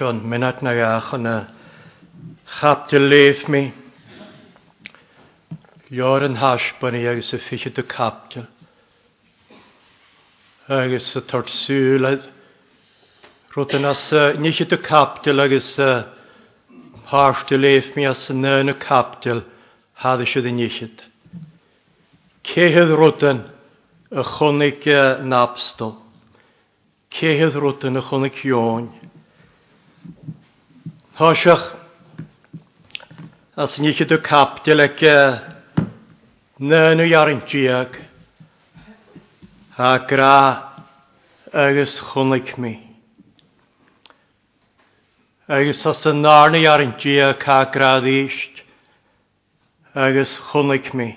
sion, minat na iach yna. y chap dy leif mi. Lior yn hash bwyn i agos y ffychyd y cap dy. Agos y tord sŵl. rwyd yn as nichyd y cap dy agos y harsh dy leif mi as y nyn y cap dy hadd ysio dy dy. Cehydd rwyd yn y chwnig napstol. Cehydd rwyd yn y chwnig ion. Thoisiach, as ni chi dwi cap di lege na nhw iarin diag a gra agos chwnig mi. Agos as y nar nhw iarin diag a gra ddysg agos chwnig mi.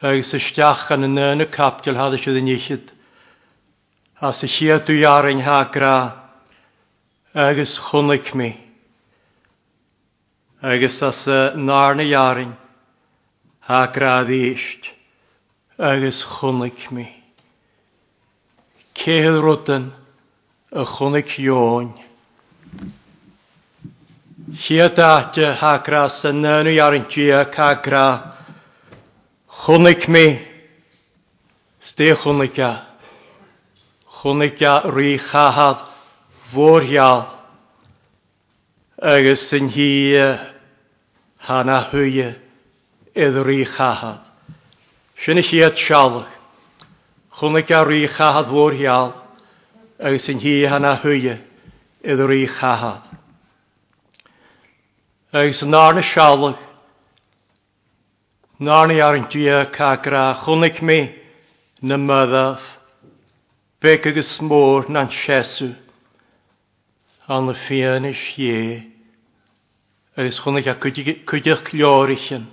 Agos ystiach yn y na nhw cap di lhadys ydyn ni chi as y chi dwi iarin ha gra agus chunlik mi. Agus as y narna iarin, ha gradd eist, agus chunlik mi. Cehyl rwdyn, y chunlik ion. Hiad aatio ha gra sy'n nyn iarin gia ca gra, chunlik mi, ste chunlik a, chunlik a rhi chahad, fórheal agus san hí e, hána thuúie idirí chahad. eich iad Sinna chwn sealach chuna garí chahad mhórheal agus san hí hána thuúie idirí chahad. Agus an arna sealach Narni ar an dia e, cagra chunig mi na myddaf, Beg agus mór na'n siesw an féanis dhé, agus chuna a chuideach leirichin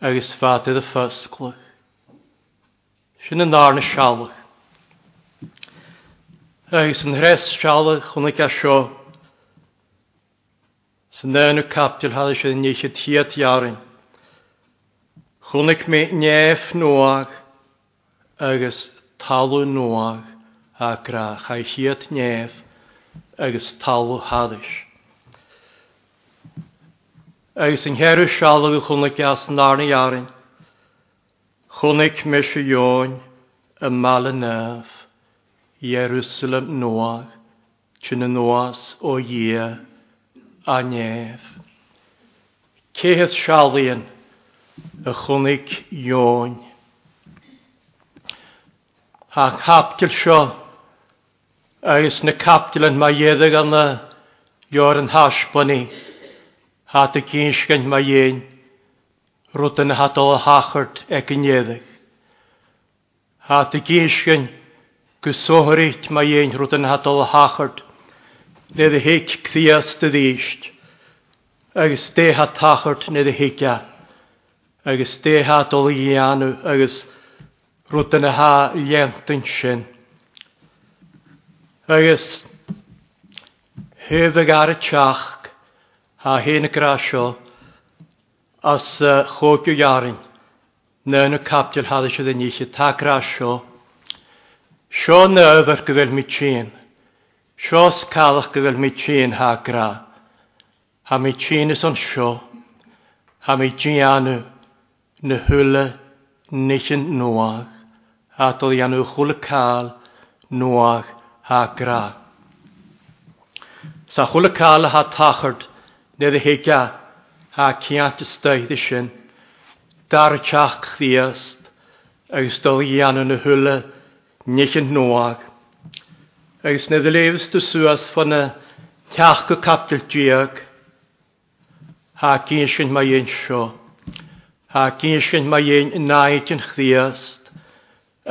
agus fáte a fysglach. Sin an ná na sealach. Agus an hres sealach chuna a seo san néanú captil hada sé níche tíadhearin. Chnig mé néf nóach agus talú nóach a gra chaithhiad néf, agus talú háis. Agus an heirú seala go chuna gas nána jarin, chunig me se jóin y mala nef, Jerusalem noach, tyn y noas o ie a nef. Cehydd sialian y chunig jóin. Ac haptil sio agus na captalan mae ieddag anna jor yn hasbani, hat y gynsgyn mae ein, rwyd yn hadol y hachart ec yn ieddag. Hat y gynsgyn gysohryd mae ein rwyd yn hadol y hachart, nid y hyg cthiast y ddysg, agus de ha tachart nid y hygia, agus de ha dol i agus rwyd yn ha lentyn sy'n agus hef ar y tiach a hyn y grasio as chogio iarin na yn y capdiol hadd eisiau ddynich y ta grasio sio nefyr gyfel mi tîn sio scalach gyfel mi tîn ha gra ha mi tîn is on sio ha mi gianw na hwle nich yn noag a dod i anw chwle cael noag ha gra. Sa chwle cael ha tachard nid y hegia ha ciant y stoedd y sin dar y chach chdiast agus dal i an yn y hwle nech yn noag. Agus nid y lefys dy suas fan y tiach y capdyl diag ha gyn sin mae un sio ha gyn sin mae un naid yn chdiast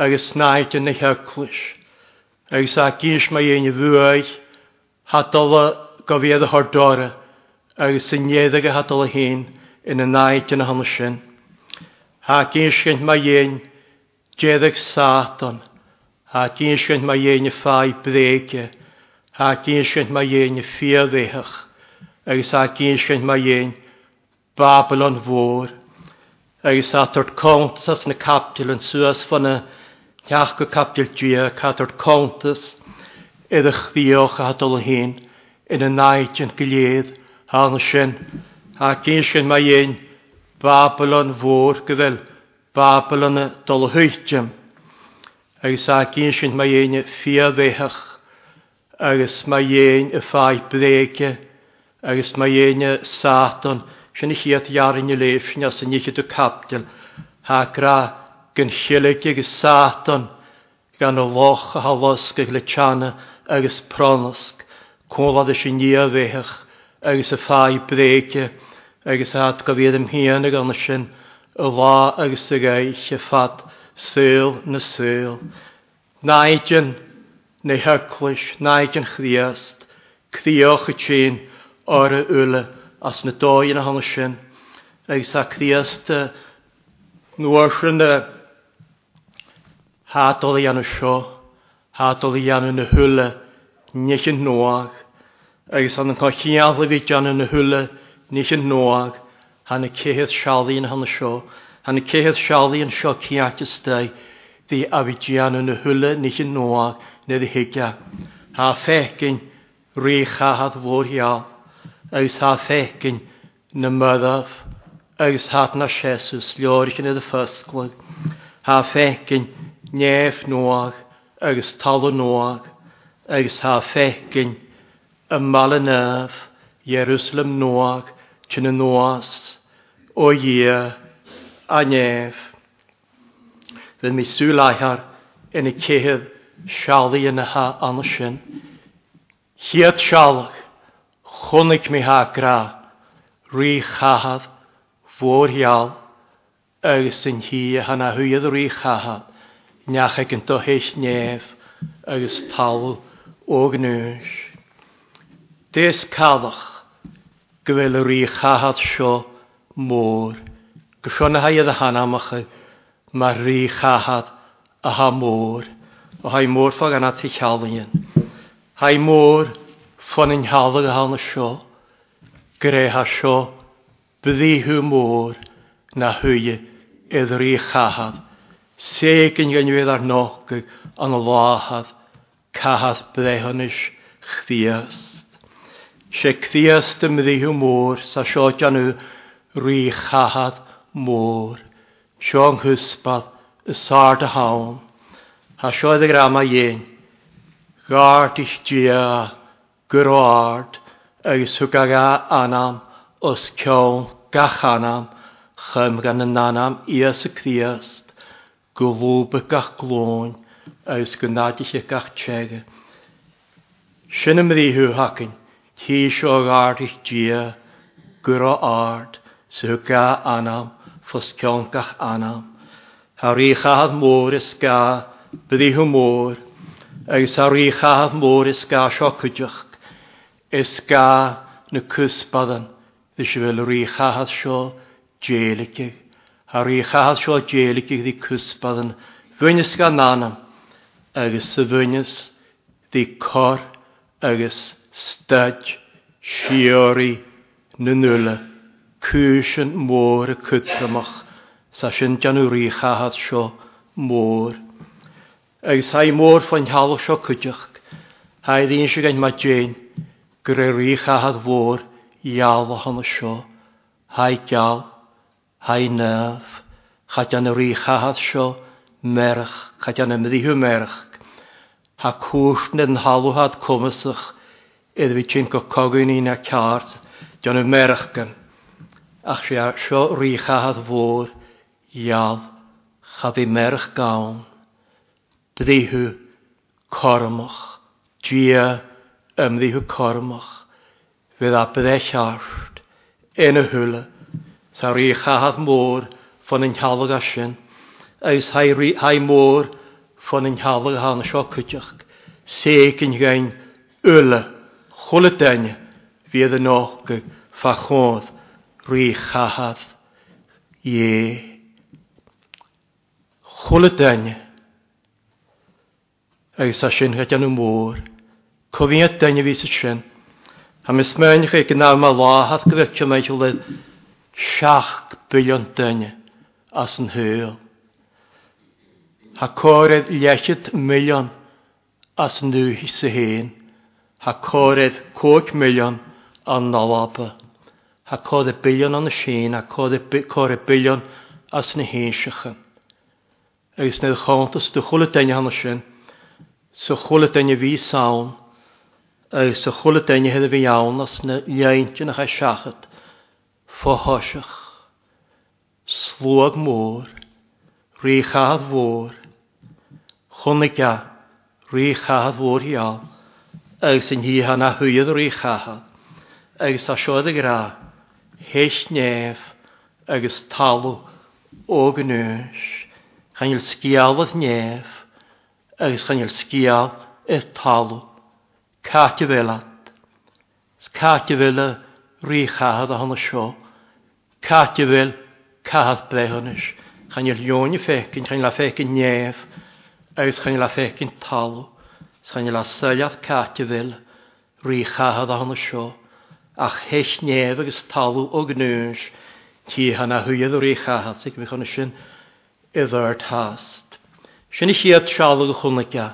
agus naid yn y heglwys agus a gins mae dhéine bhuaid hatala go bhéad a thordóra agus sa néad go hatala hén ina náid na hana sin. Tá gins mae dhéin déadh sátan, Tá gins mae dhéine fáid bréige, Tá gins mae i fiadhéach, agus a gins mae ein Babylon fór, agus a tord contas na captil yn suas y Ceach go capdil dia cadw'r contas idych ddiolch a hadol hyn yn y naid yn gilydd han sy'n a gyn sy'n mae un Babylon fôr gyda'r Babylon y hwytym agos a gyn sy'n mae un ffio ffiaddechach agos mae un y ffai bregau agos mae un y satan sy'n i chiath iarin y leif sy'n as yn ichyd capdil ha gra gynllilig agus satan gan y loch a halosg ag lechana ys pronosg, cwlad ys i ni a fechach ys y ffai bregia breicio agus hat gofyd am hian ag anna sy'n y la ys y gaill y ffad syl na syl. Naidyn neu hyclwys, naidyn chdiast, cdiwch y tîn o'r y yle as na doi yn y hanna sy'n agus a cdiast uh, Nwarsin Hadol i anu sio, hadol i anu na hwle, nech yn noag, agos han yn cael chiadlu fi gan yn y hwle, nech yn noag, han y cehydd sialdi yn han y sio, han y cehydd sialdi yn sio ciat ystau, fi a fi gian yn y hwle, nech yn noag, neu higia. Ha fegyn, rych a hath fwr iawn, agos ha fegyn, na myddaf, agus hat na sesws, liorich yn edrych ffysglwg, ha fecyn, Nef Noah, Ögstall Noah, eig sah feken, a mal naef, Jerusalem Noah, chin noas, o ye anef. Wenn mi süla jer ene kehe, shali na ha oneshin. Hier shal khonik mi ha kra, ri kha ha vorial. Ög singi hana hyo de ri neachach an dohéis néamh agus pal ógnúis. Dés cadach go bhfuil rí chahad seo mór, go seo na haiad a hanamacha mar rí chahad a ha mór, a ha mór fa gan atí chealaíon. Ha mór fan in halag a hána seo, grétha seo, bydíú mór na thuide idir í chahad Seigyn gynnydd ar nochgw yn y láhad, cahad brehanys chdiast. Se chdiast ym ddihw môr, sa sio gan yw rhi chahad môr. yng hwsbad y sard y hawn. Ha sioedd y grama iein. Gart ich dia, gyrward, agos hw gaga anam, os cion gachanam, chym gan y nanam i as y cdiast gwlwb y gach glôn agus go nádich y gach tseige. Sin am hw hacyn, ti isio ard i'ch dia, gyro ard, sy'n ga anam, ffosgion gach anam. Ar i chaf môr ysga, byddi hw môr, agus ar i chaf môr ysga sio cydwch, ysga na cwsbadan, ddys i fel yr chaf sio, jélicig. Ar i chael sio gelig i ddi cwsbad yn fwynys gan anam agos y fwynys ddi cor agos stad siori na nula cwysyn môr y cwtramach sa sy'n dian o i chael sio môr. Agos hai môr ffa'n halw sio cwdach Hai ddyn sy'n gan ma Jane gyrra rhi chahad fôr i alw hon o sio. Hai gael hainaf, chadian yr i chahad sio, merch, chadian hw merch, ha nid yn halwhad cwmysach, iddo fi ti'n gogogyn i na cart, dion y merchgan, ach si a sio rhi chahad fôr, ial, chaf i merch gawn, bddihu, cormach, ymddi hw cormach, fydd a byddai chart, yn y hwle, Tá môr chahaad yn fan an tealaga sin, hai ha mór fan an tealaga hána seo chuteach, sécin gain ule chola daine fiad an ága fachód rí chahaad é. Chola daine agus a sin het an mór, Cofíad daine ví sin, Ha mis meinicha ag gnáim a láhath hath bheith teméid siach bylion dynne as yn hyl. Ha cored lechyd milion as yn nŵhi sy hyn. Ha cored coch milion an nawapa. Ha cored bylion an y sien, ha cored bylion as yn hyn hensiachan. Agus nid as dy chwle dynne hann sin, so chwle dynne fi sawn, agus so chwle dynne hyn fi iawn as yn na iaintyn a'ch a siachat fohoisiach, slwag môr, rîchad fôr, chwniga, rîchad fôr hial, agos yn hi hana hwyd rîchad, agos a sioedd y gra, heis nef, agos talw o gnwys, chanil sgial oedd nef, agos chanil sgial y talw, Cati felad, cati fel y Cati fel cahath blehonis. Chan i'r lioni fecyn, chan i'r la nef, aws chan i'r la fecyn tal, chan i'r la syliath fel, rhi chahath ahon y sio, ach hech nef agos talw o gnwys, ti hana hwyedd o rhi chahath, sy'n gwych o'n ysyn, iddo'r tast. Sy'n i chiad sialog o chwnaga,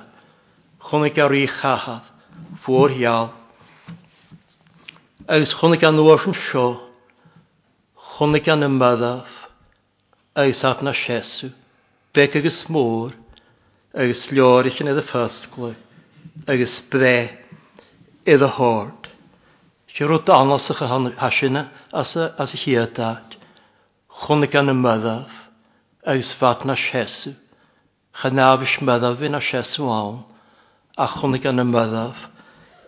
chwnaga rhi chahath, ffwr iawn. Aws chwnaga nôr yn sio, Chonig er er er an yn maddaf, eisaf na siesw, bec agus môr, agus leorich yn edrych ffysglu, agus bre, iddo hord. Si rwyd anos ych hasina as y hiadag, chonig an yn maddaf, agus na na siesw, chanafish maddaf fi na siesw awn, a chonig an yn maddaf,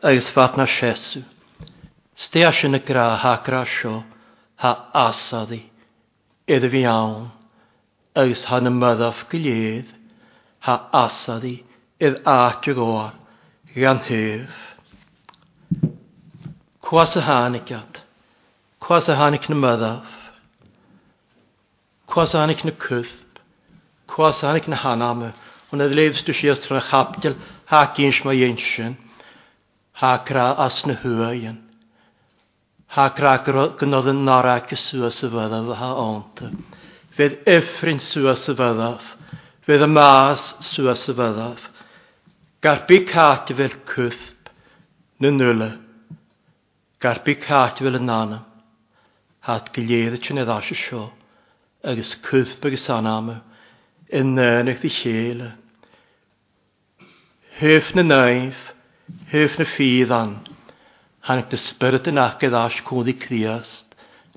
agus na siesw. Stea sy'n y gra, ha gra sio, ha asadi iddo fi awn, agus ha na myddaf gilydd, ha asadi idd aatio gor gan hyf. Cwas y hanigat, cwas y hanig na myddaf, cwas hanig na cwthb, cwas hanig na hanam, ond ydd leif stwysiast rhan a chapgel ha gyns mae ha gra as na hwyn, Hakra gynodd yn nara gyswys y fyddaf ha ond. Fydd effrin swys y fyddaf. Fydd y mas swys y fyddaf. Garbi cat fel cwthb na nwyla. Garbi cat fel y nana, Hat gilydd y chynedd as y sio. Agus cwthb agos anam. Yn nynach di chyle. Hyf na naif. Hyf na ffydd an. Hank de spirit yn ac edd as i criast,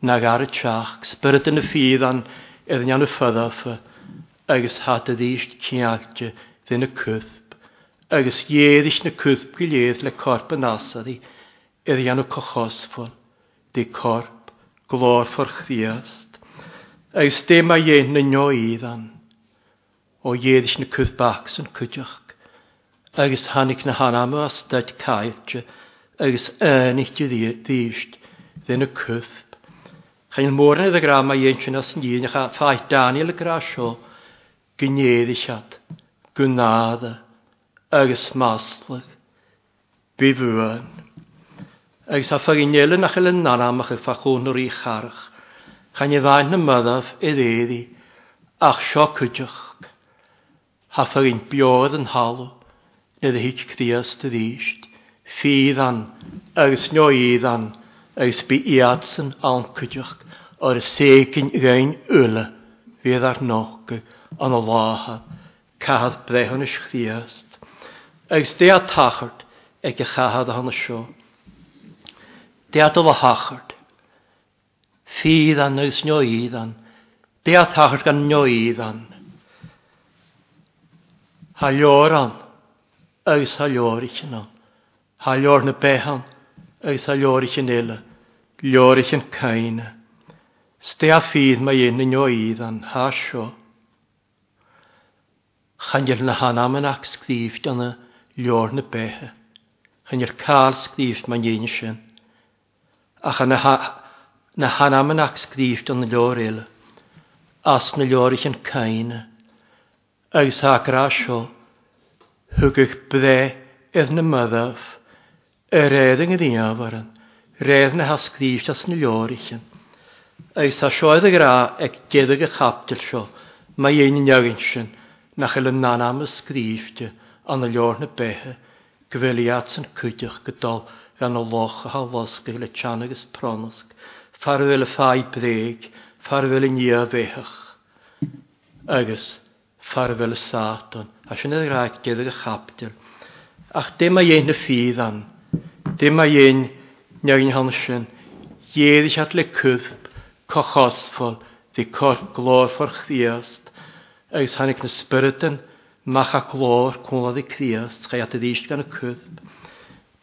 nag ar y tiach, spirit yn y ffydd an edd nian y ffyddaf, agos hat y ddysg tialtio ddyn y cwthb, agos ieddys na cwthb gilydd le corp yn asad i, edd nian y cochos ffwn, di corp, glor ffwr chriast, agos dim a ien na nio iddan, o ieddys na cwthb ac sy'n cwdiach, agos hannig na hanam o astad caeltio, agus anichtú díist dhéna cwthb. môr yn y gra mae ein sy'n as yn un eich ffai Daniel y grasio gra sio gynnyddisiad, gwnada, agus maslwg bifwyn. Agus a ffag i'n elyn ach elyn nanam ach eich ffachwn o'r eich harach. Chai'n ei fain y myddaf eddi ach sio cydwch. Ha ffag i'n biodd yn halw, nid hyd cdias dy ddysd ffyddan, agus nioiddan, agus bu iadsyn alncydioch o'r segyn gain yla fydd ar nog an o láha cahad brehon ys chriast. Agus de a tachart ag y chahad a hana sio. De a dyfa hachart. Ffyddan agus nioiddan. De a tachart gan nioiddan. Halioran agus haliorich Hallor na behan agus a leorich yn eile, ich in caine. Ste a fydd mae un yn oed an ha sio. na han am yn ac sgrifft y leor na behe. Chanil cael sgrifft mae'n un sy'n. A na, na han am yn ac sgrifft y leor il. As na ich yn caine. Eis ha grasio, hwgwch bydde iddyn y myddaf, y réad an gníomharan, réad na hascríist as na leorichin. Eis a sioedd y gra ag gedig a chaptil sio, mae ein neagin sin, na chael yn nan am ysgrífte an y leor na behe, gyfeliad sy'n cwydioch gydol gan o loch a halosg ag le tianag ys pronosg, farwel y ffai breg, farwyl y nia fechach. Agus, farwyl y satan, a sy'n edrych rhaid gedig a chaptil, ach dyma a ein y ffydd anna. Dim a dhéin nearin han sin, dhéidir at le cwb cochosfol fi glór for chdiast, agus hannig na spiritin mach a glór cwnlad i criast, chai at y ddysg gan y cwb.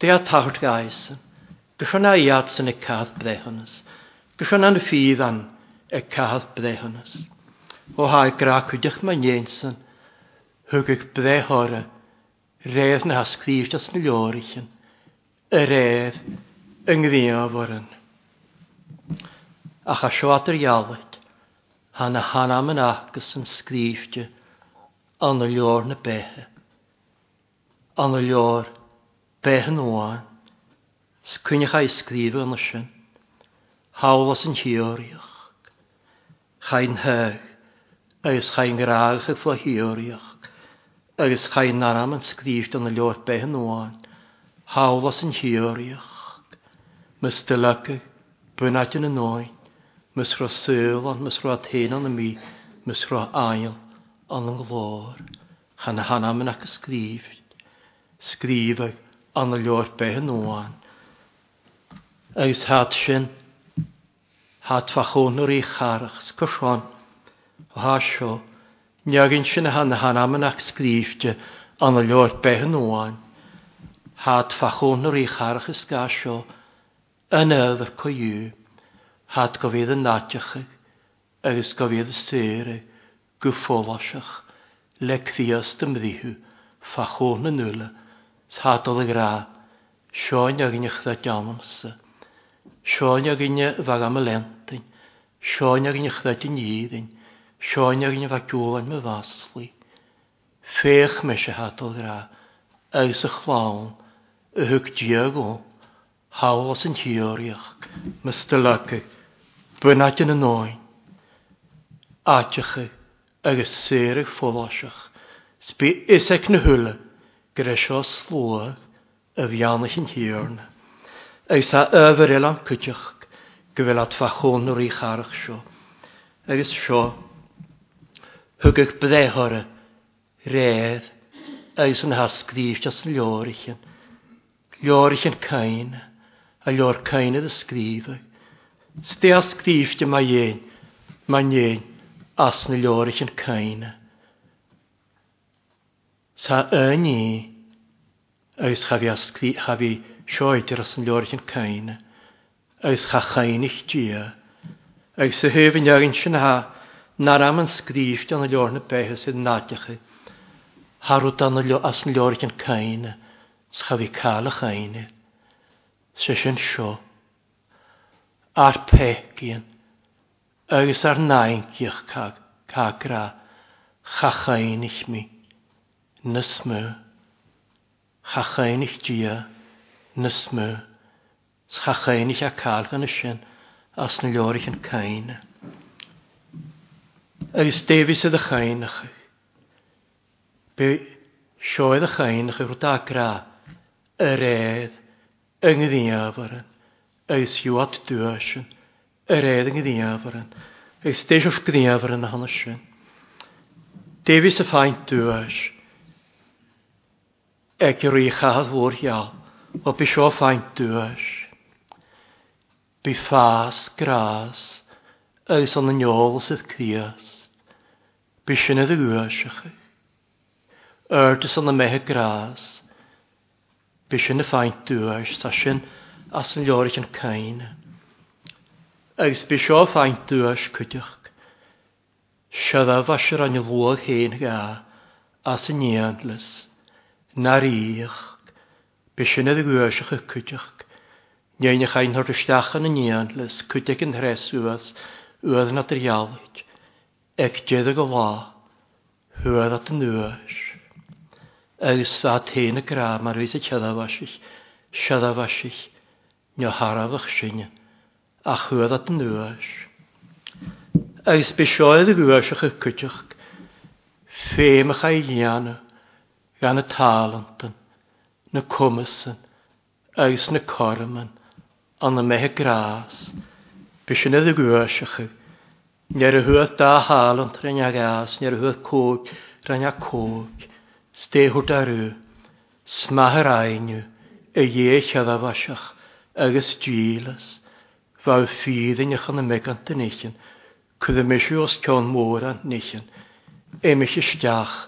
a tahrt gaisyn, gysio'n a iad iatsyn y cadd brehonys, gysio'n an ffyddan y cadd brehonys. O hae gra cwydych ma'n jensyn, hwgych brehore, reir na hasgrifft as miliorych yr eir yng nghyfiaforan. A cha siwad yr iawyd, han a han am yn agos yn sgrifftio an y lior na behe. An y lior behe nôan, sgwynnych a'i sgrifio yn ysyn, hawlas yn hioriach. Chain heg, agus chain graag y flahioriach, agus chain naram yn sgrifft an y lior behe nôan, hawlas yn hioriach, mys dylagy, bwynadyn yn y oen, mys rho ond mys rho athen ond y mi, mys rho ail ond yn glor, chan y hana mynd ac ysgrif, sgrif ag ond y llor beth yn oan. Agus had sy'n, had fachon o'r eich harach, sgwrsion, o hasio, Nyagin sy'n hana hana mynd ac sgrif ond y llor beth yn oan had fachwn yr eich arach ysgasio yn yfyr coiw, had gofydd yn nadiach ag ys gofydd y syr gyffolosach, lec ddias dym ddihw, fachwn yn nŵla, sadol y gra, sioen ag unig dda diamamsa, sioen ag unig fag am y lentyn, sioen ag unig dda dyn iddyn, sioen ag unig fagiolan my fasli, fech mesio hadol gra, agos y chlawn, y hwg diago, hawas yn tioriach, mystylacu, bynat yn y noen, atiach agos serach ffolosach, sbi isec na hwle, gresio sio slwag y fianach yn tiorna. Ag sa yfer elan am cydioch, gyfel at fachôn o'r eich arach sio. Ag ys sio, hwg hwgach byddehore, redd, ys yn hasgdif jas yn liorich yn, Lior Ljór yn cain, a lior cain ydw sgrif. Sdi a sgrif di mae ein, mae'n un, as na ljór yn cain. Sa yn i, oes chafi a sgrif, chafi sioed yr as na ljór yn cain, oes cha chain i'ch dia, oes y hyf yn iawn sy'n ha, nar am yn sgrif di na ljór na behes i'n nadiach i, harwt dan as na ljór yn cain, Schafi cael a chaine. Sys yn sio. Ar pegin. Agus ar nain gych cag. Cagra. Chachain ich mi. Nysmw. Chachain ich dia. Nysmw. Schachain ich a cael gan ysyn. As na liorich yn caine. Agus Davies ydy chainach. Be sioedd y chainach yw'r da gra yr edd yng ngyddiafaren, agos hiwat dwysyn, yr edd yng ngyddiafaren, agos deiswch gyddiafaren na hanes sy'n. Davies y ffaint dwys, ag yr i chad fwr iawn, o bysio ffaint dwys. Bu ffas gras, agos o'n yn iol sydd cwias, bysyn y ddwysach. Erdys o'n y mehe gras, Bys yn y ffaint dŵas, sa sy'n asyn llorig yn cain. Agus bys o ffaint dŵas cydwch. Siadda fasir an ylwag hen ga, yn iandlis, nar iach, bys yn y ddgwys ych cydwch. Nyn eich ein hwrt ystach yn y niantlys, cydwch yn hres ywedd, ywedd na dyrialwyd. Ec jedd y gola, hwedd at y nŵas agus fá y gra mar ví a teadhhaisiich seadhhaisiich nó Harfach sinne a chuad at an nuais. Agus be seoid a bhuaiseach ffeym cuiteach ei lian o, gan na talantan na cumasan agus na corman an na methe grás be sin a bhuaiseach Near hwyd da hal ond rhaid a gas, nyr a huat cóg, rhain a stéhút arú, smahar ainu, a dhéchad a bhaisach, agus dílas, bhá fídin echan na megant den ichin, cud a misú os cean mór an nichin, éimiich isteach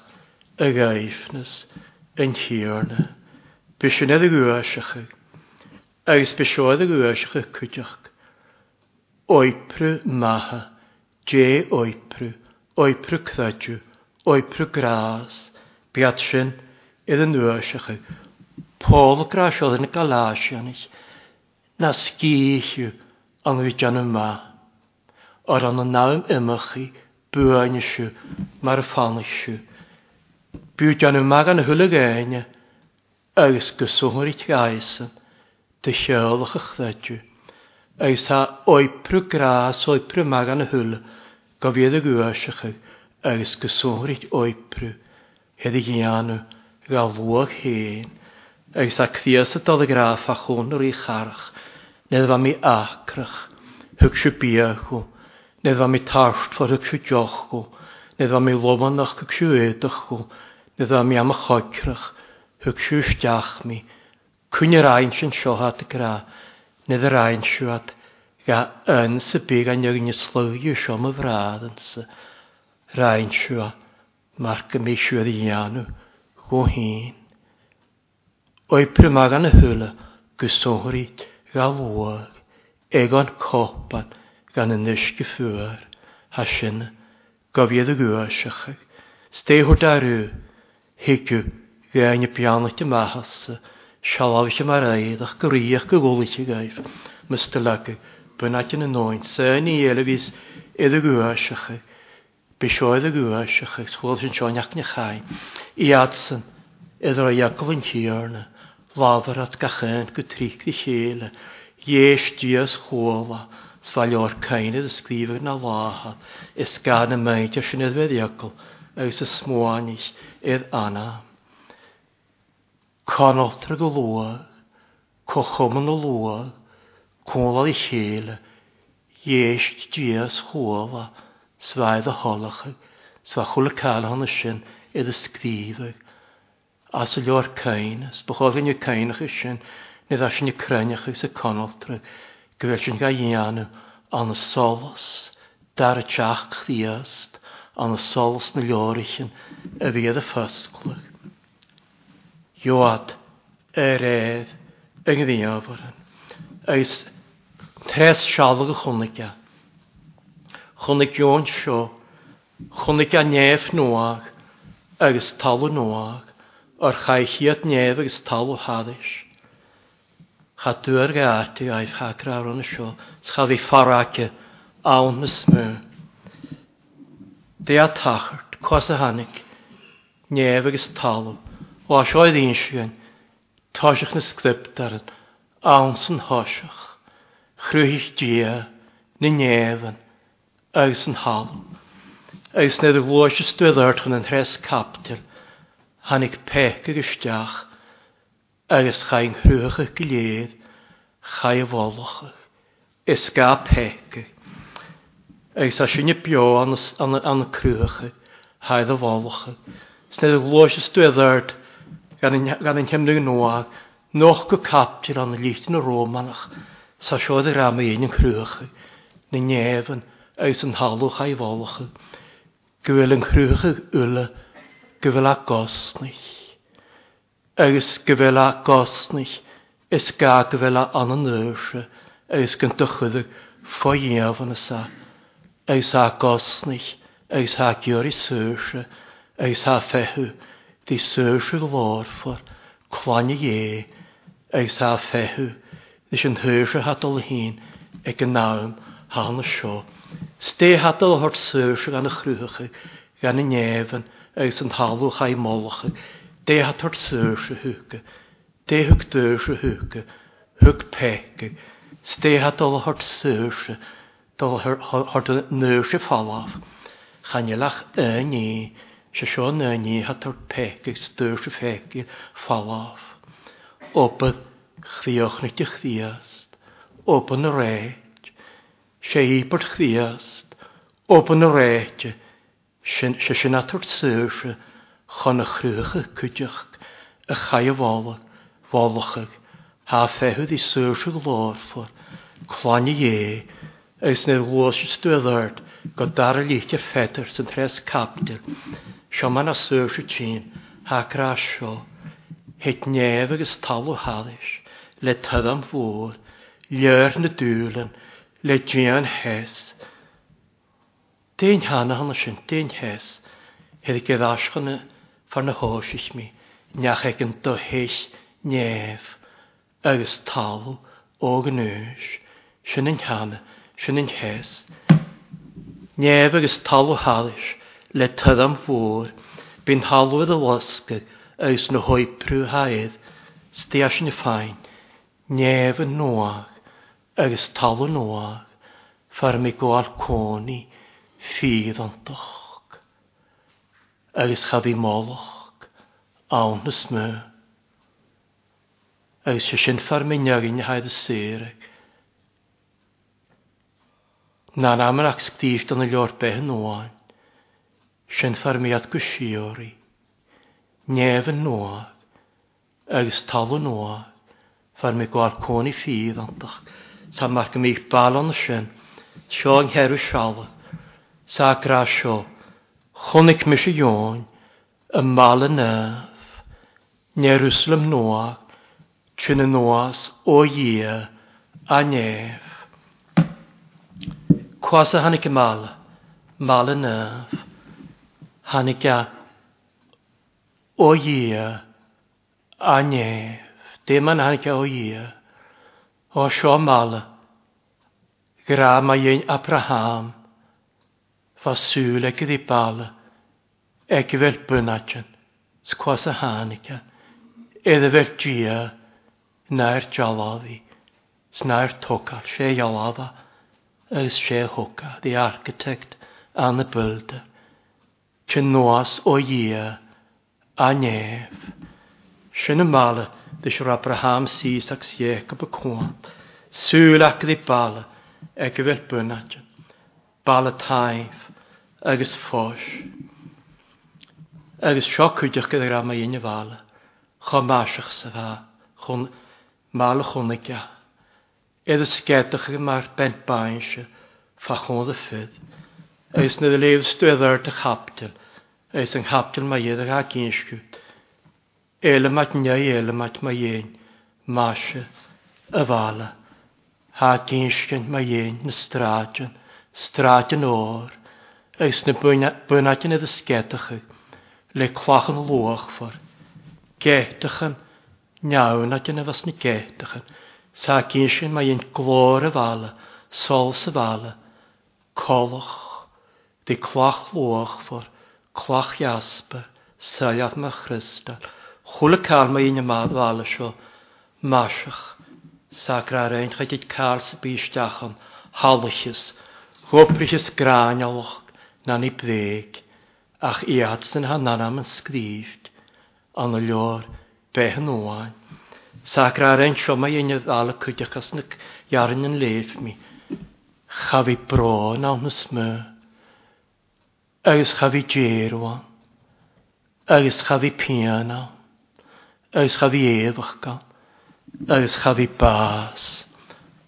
a gaifnas an tíorna, Bisio nedd y gwysach, agus bisioedd y gwysach cwydach. Oipru maha, je oipru, oipru cydadw, oipru gras, Beat sin iad an nuaisecha. graes oedd yn y galáisianis na sgíisiú an yma. an má. Ar an na náim imimechaí buaineisiú mar a fanisiú. Bú an má an thula gaine agus go suhairí teaisan de seolach a chléidú. Agus oipru oiprú oipru yma má y hwlyg. thula go bhéad a gúaisecha agus i suhairí oipru hedi hianu gael fwag hen ag sa cthias y dodd y graf a chwn yr eich charch nedd fa mi acrach hyg si biachw nedd fa mi tarft fod hyg si jochw nedd fa mi lobanach hyg si edachw nedd fa mi am y chocrach hyg si stiach mi cwn yr ein sy'n siohat y gra nedd yr ein siwat ga yn sy'n byg a nyg ni slygu siom y fradd yn sy rhain siwa marca meisiwirianu go hen. O'i primagan y hwyla gysohrid gael wag, egon copan gan y nysgu ffwyr, hasin, gofiad y gwyasiachag, stehwyd ar yw, higw gain y pianach dy mahas, sialaf eich mar aedd ach gyriach gygolich y gaif, mystylag, bynnag yn y noen, sy'n i elefis edrych gwyasiachag, Bishoedd y gwys ych eich sgwyl sy'n sio'n iach ni chai. I adsyn, iddo a iacol yn hiarna, lafar at gachyn gytrych di chile, iesh dias chwola, sfalio'r cain idd ysgrifau na laha, ysgan y meint ys yn iddfeddiacol, eis y smwanich idd anna. Conotra go lwag, cochwmyn o lwag, cwnlad i chile, iesh dias chwola, swaid a hon ysyn edd y sgrif ag, a scríbhag, as a leor cainas, bachógan i cainach i sin, nid as sin i creinach sa conoltra, gyfeil sin ga ianw an y solos, dar y tiach chdiast, an y solos na ysyn, y fydd y ffysglwg. Joad, yr edd, yng Nghydiafod. Eis tres sialwg y iawn chunig Jón seo, chunig a nef nuach, agus talw nuach, o'r chaichiad nef agus talw haddys. Cha dŵr gaati a'i ffacr ar o'n sio, scha fi ffarage awn na smw. Dea tachart, cwas a hannig, nef agus talw, o a sioedd un sian, toisiach na sgript ar yn, awn sy'n hosiach, chrwych dia, na nefyn, agus yn hal. Agus nid y fwys y stwyddart hwn yn hres capter, hannig pech y ystiach, agus chain hrwych y gilydd, chai y folwch, ga pech. Agus a sy'n y bio an y crwych, haidd y folwch. nid y fwys y stwyddart gan ein chemnig yn oag, noch go capter an y lít yn y romanach, sa siodd yr am ein yn crwych, ni nefn, eis yn halwch a'i folwch yn gyfel yn chrwych ag yla gyfel a gosnych agos gyfel a gosnych is ga gyfel a anan ysio agos gan dychydd ffoiaf yn ysa eis a gosnych eis ha gyr i sysio eis ha fehw di sysio gyforfor clwani ie eis ha fehw Dys yn hyrs y hadol hyn ag yn nawn han y sio. Ste hatal hort sŵr gan y chrwch gan y nefn agus yn halwch a'i molwch. De hat hort sŵr sy hwg. De hwg dŵr sy hwg. Hwg peg. Ste hatal hort sŵr sy dal hort nŵr sy falaf. Chanilach y ni. Se sio y ni hat hort peg. Stŵr sy feg falaf. Opeth chdiwch nid i chdiast. Opeth y reg. séípert chríast, Open a réite, se y atar suúse chun a chhrúcha cuideach a Ha bhálachach, há fethud í suúse i ie, Eus agus glos i stwyddard, go dar a i'r ffedr sy'n tres captil, Sio man na suúse tín hárá seo, het ag ys talw háis, le tuam mhór, Lleir na dúlan, le drían hes. Dyn hana hana sy'n dyn hes, hedd y ffarn y hos ich mi, neach egin do heill nef, agus tal o an Sy'n sin hana, sy'n sin hes. Nef agus tal o hális, le tydam fwr, Byn halwyd y wasg agus na prw haedd, stias yn y ffain, nef yn noach, agus tal yn oag, ffer mi gwal coni ffydd o'n doch. Agus chad i moloch, awn y Agus sy'n sy'n ffer mi nyrgyn haidd y syrg. Na na mae'n ac sgdif dyn y lor beth yn oan. Sy'n ffer mi at gwysiori. Nef yn oag, agus tal yn oag, mi gwal coni ffydd o'n doch sa mar bal míh sy'n, sio yng Ngheru heú sa gra sio, chonig me sé jóin y y nef, Nerwslym noa, trin y noas o ie a nef. a hannig y mal y nef, hannig a o ie a nef. Dim yn hannig a o ie. Ho shomal grama jen Abraham fasule gripal ekvelpunacen skvasahanika edveltjia när jalavi snär tokal she jalava ös she hoka the architect Anne Bölde Chenoas oje Anev Sinna mála de siúr Abraham sí ag siech go bhcóin. Súlaach go dí bala ag go bhfuil bunate. Bala taimh agus fós. Agus seo chuideach go ra a dhéine bhla chu máiseach sa bheit chun mála chunaice. Iad a sceach go mar bent bainse fa chun a fud. Agus na léomh stuidir a chaptil, éis an chaptil mai dhéad a gá cínscút. Élamat nia élamat ma dhéin, máise a bhla. Tá dícin ma dhéin na stráin, stráin óir, gus na bunatin a scetecha le chhlachan luachfar. Geitachan neannatin a bhas na geitachan, Sa císin ma dhéon glór a bhla, sol sa bhla, colch, de chlach luachfar, jasper, saiad ma chrystal, Chwla cael mae un yma ddala sio, masach, sacra ar ein chadid cael sy bys dacham, halachis, hwprychis grain alwch, na ni bddeg, ach i adsyn ha nanam yn sgrifft, an y lior, behen oain. Sacra ar ein sio mae un ddala cydach asnyg jarin yn leif mi, chafi bro na hwnnw smyr, agus chafi djerwan, agus chafi piano. Oes chafi efach gan. Oes chafi bas.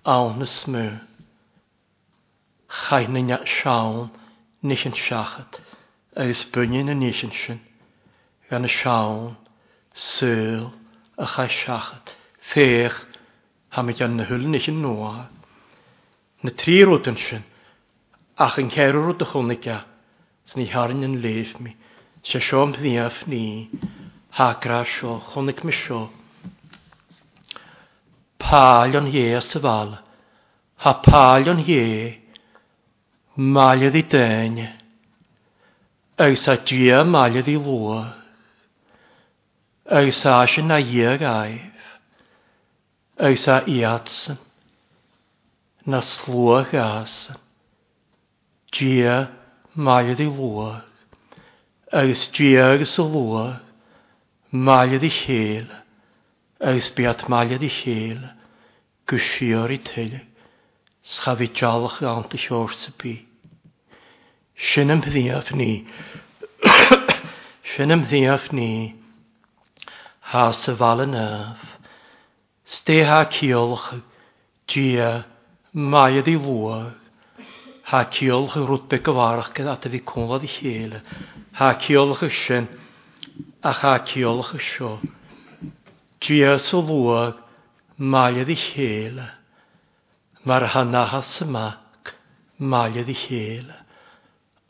Awn y smw. Chai na niat siawn. Nis yn siachat. Oes bynyn yn nis yn sin. Gan y siawn. Syl. A chai siachat. Fech. Hamid an na hwyl nis yn noa. Na tri rwyd yn sin. Ach yn cerw rwyd ychwnig a. Sni harin yn leif mi. Se siom ddiaf ni. Sni hagra seo chonig mi seo. Pálion hé as sa bhal, ha pálion ie, máliad i dain, ag sa dia máliad i lua, ag sa na ia gaif, ag sa iatsan, na slua gasan, dia máliad i lua, agus dia agus Maliad i chéel, agus beat maliad i chéel, gwisior i tyl, schafi jalach y ant y siwr sy'n Sin am ddiaf ni, sin am ddiaf ni, ha sy fal yn yf, ste ha ciolch, dia, maiad i fwag, ha ciolch rwtbeg y farach gyda fi cwnfod i chéel, ha ciolch y sin, a chaciolch y sio. Gias o lwag, mae ydi hel. Mae'r hanahas ymac, maedd i hel.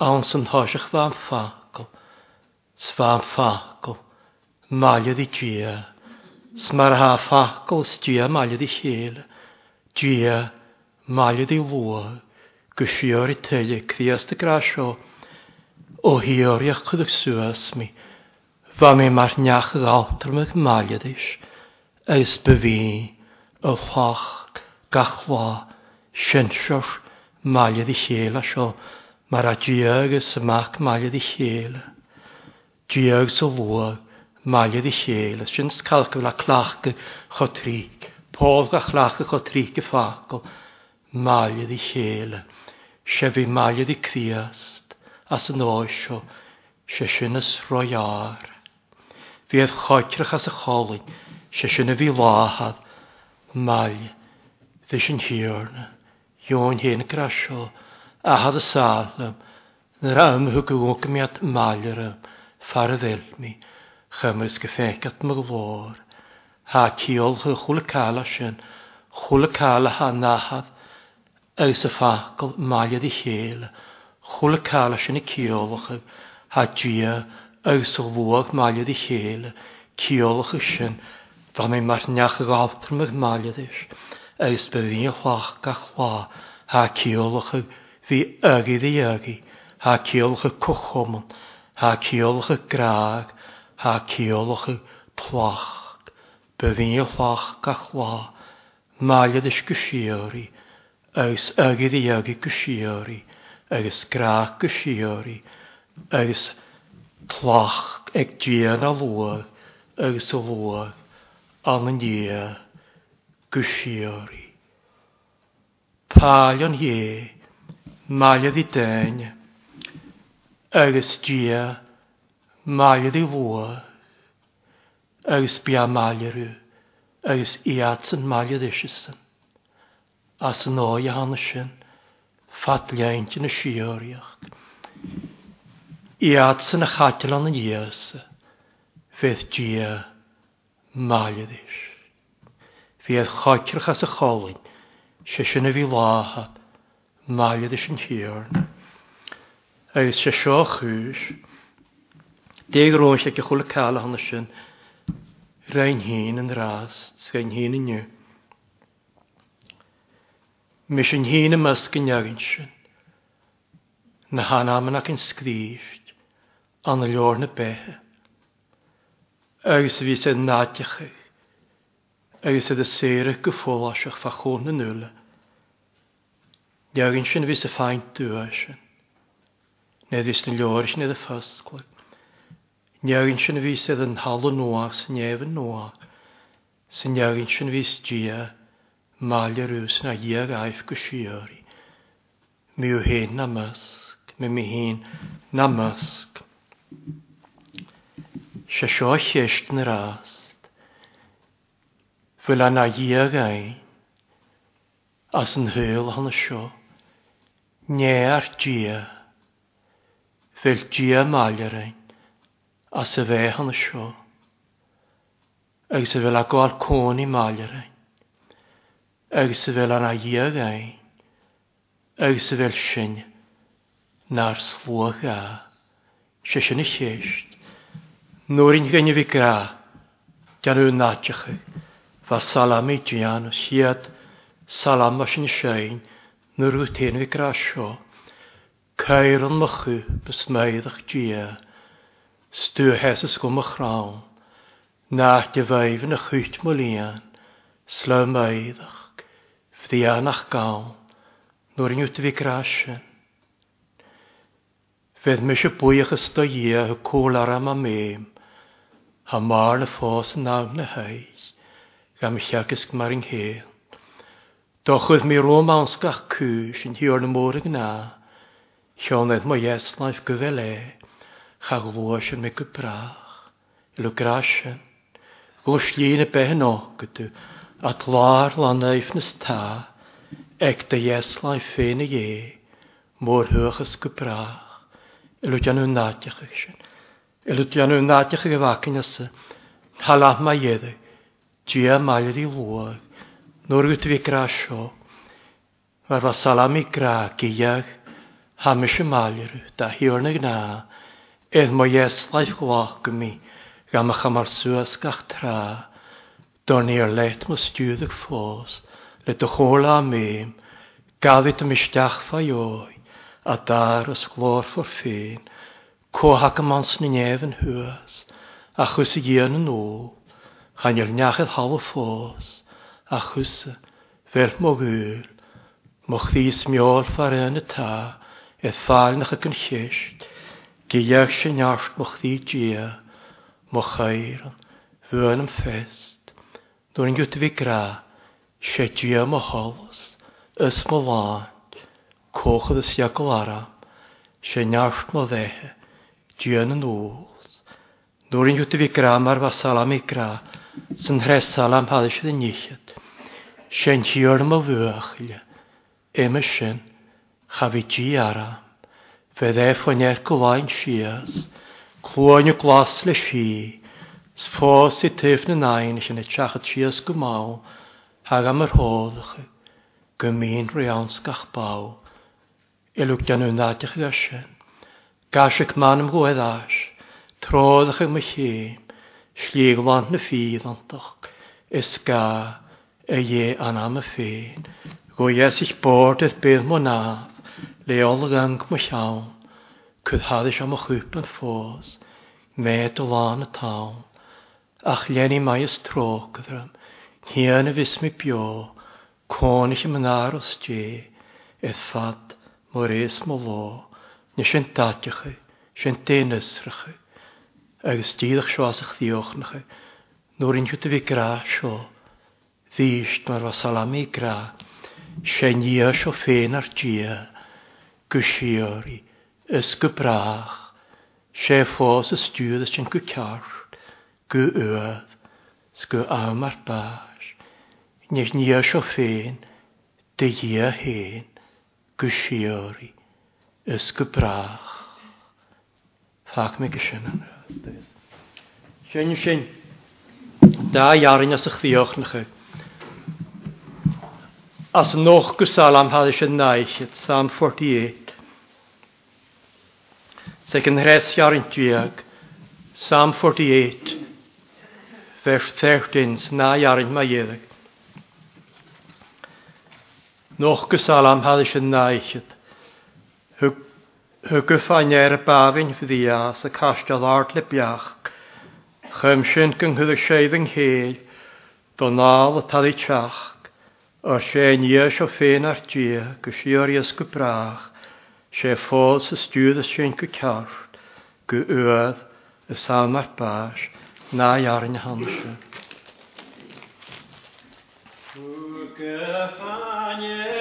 Awns yn hosach fa'n ffacl. sfa'n ffacl, mae ydi gia. Sma'r ha ffacol, sdia mae ydi hel. Gia, mae ydi lwag, Gwysio'r i teulu, criast y grasio, o hioriach chydwch swas mi. Fa mi mar neach gátar me máiadis, Eis beví ó chách gachlá sinseir máiad i chéla seo mar a diegus semach máiad i chéla. Dieg sa luag máiad i chéla, sin scalca le chlácha chotrig. Pob póga chlácha cho chotrig i fácail, máiad i chéla. Se bhí i criast as an oes se sin is roiár. Fydd as y choli, se sy'n y fi lahad, mai, fi sy'n hirn, yw'n hyn grasio, a had y salam, nyr amhwg yw'n gymiad malyrym, ffardd elmi, chymys gyffegat my glor, ha ciol hy chwl y cael asyn, chwl y cael ha nahad, eis y ffacol maliad i hel, chwl y cael asyn y ciolwch, ha dia, awsylwog maliad i chéle, ciolch y sin, fan ei mar neach ag aftar meg maliad is, eis be fi chwach ga chwa, ha ciolch y fi ygi ddi ygi, ha ciolch y cwchomon, ha ciolch y graag, ha ciolch y plach, be fi chwach ga chwa, maliad is gysiori, eis ygi ddi ygi gysiori, agos graag gysiori, agos tlach ag dîr a lwr agus y lwr an yn dîr gysiori. Palion hie, maliad i dyn, agus dîr maliad i lwr, agus bia maliarw, agus iad sy'n maliad eisiau as yn o'i hanes yn ffadliaint yn y sioriach iadsan a chatilan an iasa, fydd dia maiadis. Fydd chatrachas a cholin, se sin a fi láha, maiadis yn hiarn. Agus se seo chwys, deg roes ag ychwyl y cael hon sin, rhain hyn yn ras, sgain hyn yn yw. Mis yn hyn y mysg yn iagyn na hanam yn ac yn sgrifft, an y lor na bethe. Agus fi sydd nadiachig, agus sydd y seirach gyffolasach fa chôn yn ywle. Diagyn sy'n fi sy'n ffain dwa sy'n. Nid ys yn lor sy'n edrych ffasglag. Diagyn sy'n fi sydd yn hal sy'n ef yn Sy'n diagyn sy'n fi gia malio rhywys na iag aif gysiori. Mi yw hyn na mysg, mi mi hyn na mysg. Se sio seo cheist na rást, Fuil a na díagain, as an hwyl hana seo, Néar gia Fuil dia mailarain, as y fe a bheith hana seo, Agus a bhil i gáil cónaí mailarain, Agus a bhil a na díagain, Agus a bhil sin, Na'r slwag a sé sin is séist. i'n gan bhí gra deanú náteacha Fa salamí teanú siad salam mar sin sein nuú téan bhí gra seo. Cair an mochu besméadach dia, Stú heas go marán, ná de bhaimh na chuit molíon, sle méadach, fhí annach gán, nuair nniuta bhí gra sin. Fydd mi eisiau bwych ystod i a cwl ar am am eim, ha mar na ffos yn awg na hei, gam llagysg mar yng ngheil. Dochwyd mi rôm awns gach cwys yn hiwr na môr ag na, Sionedd mo ieslaif gyfel e, cha glwys yn me gybrach, ilw grasyn, gwrs llun y behen o gydw, a tlar lan eifnys ta, ec dy ieslaif ffein i e, môr hwch ys gybrach. Ilwtianw naatiach ag sy'n. Ilwtianw naatiach ag efacyn ysa. Halaf mae ieddig. Gia maelid i lwag. Nwr gwyt fi grasio. Mae'r fasalami gra gyag. Hamish y maelid da hiwrn ag na. Edd mo ieslaeth gwag mi. Gam ach am arswas gach tra. Don i'r let mo stiwddig ffos. Let o chôl am im. Gafit am isdach fa ioi a dar os glór for féin, cóhacha ni nef yn hwys, a chwys i gían yn ó, chan i'r hal hawa ffos, a chus fel mo gwyl, mo chthys miol far yn y ta, e thal nach y gynllist, chysht, sy'n iart mo chthi gia, mo yn fwyn am fest, dwi'n gwyt fi gra, sy'n gia mo ys mo lan, cócha is sia go ára, sé neart nó bhéthe, dúan yn ôl. Núair an dúta fi gra mar bha salam i gra, sy'n hres salam hadd eisiau den níchiad. Sen tíor mo bhuachile, éime sin, chafi gi ara, fe dde ffwn go láin sias, y glas le si, sfos i tuif na nain eisiau neud na y sias go hag am yr hóddach, gymyn riawns gach báw, ilwgdan nhw'n ddadych ddysyn. Gasig man ym gwedd as, troddach yng mychi, slíglant na ffydd antach, Ysga e ie an am y ffyn. Go yes ich bord ydd bydd mo naf, leol y gang mo llawn, cydhaddys am y chwp yn ffos, med o lan y tawn. Ach leni mai ys tro gydrym. hian y fus mi bio, conig y mynar os je, ydd ffad mor ees mo lo, na sin tatiacha, sin dénasracha, agus tíadach seoasach diochnacha, nóair in chuta bhí grá seo, dhíist mar was salamí grá, sé níá seo ffein ar dia, gysio'r i ysgw brach, sy'n ffos is stúdas sin go ceart, go uad, sgo am ar bach, nes níá seo ffein, dy dhia héin, gwisiori ys gybrach. Ffac mi gysyn yn ystod. Syn, sien. Da iarin as ych ddiolch na chy. As noch gysal am hadd eisiau naill, at Psalm 48. Seg yn hres iarin diag. Psalm 48. Vers 13. Na iarin mae iedig. Noch gysal am hadd eisiau naichet. Hygwf a nyer y bafyn fyddias y castiodd art le biach. Chymsyn gynghydd y seif yng ngheil, donal y taddi tiach. O'r se nias o ffein ar dia, gysio'r iesgw brach. Se ffod sy stiwyd y sy'n gycart, gwy ywydd y salm ar bas, na iarn hansyn. Gwyd gyffan. 아니에요.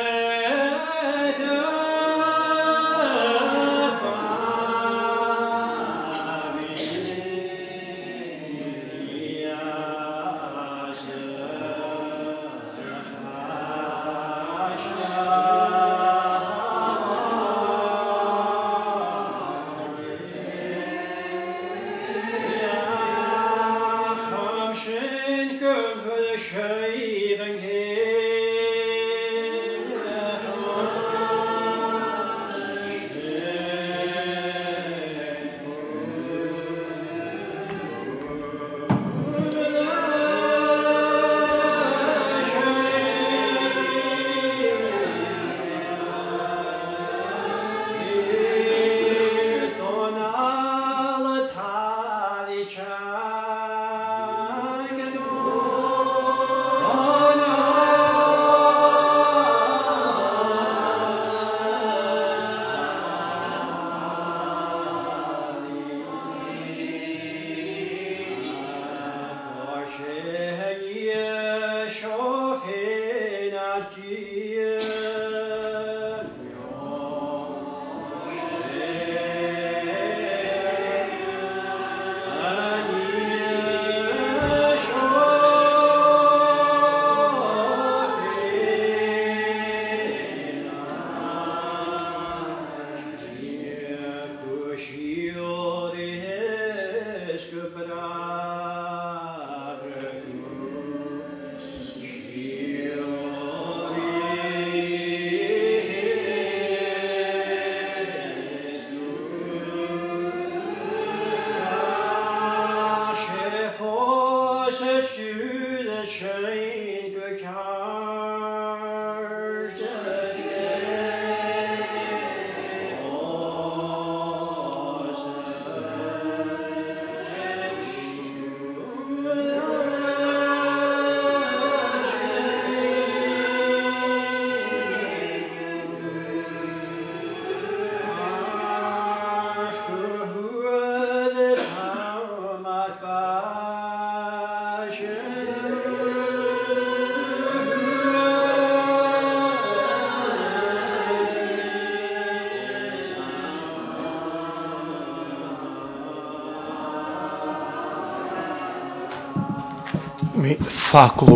fáculo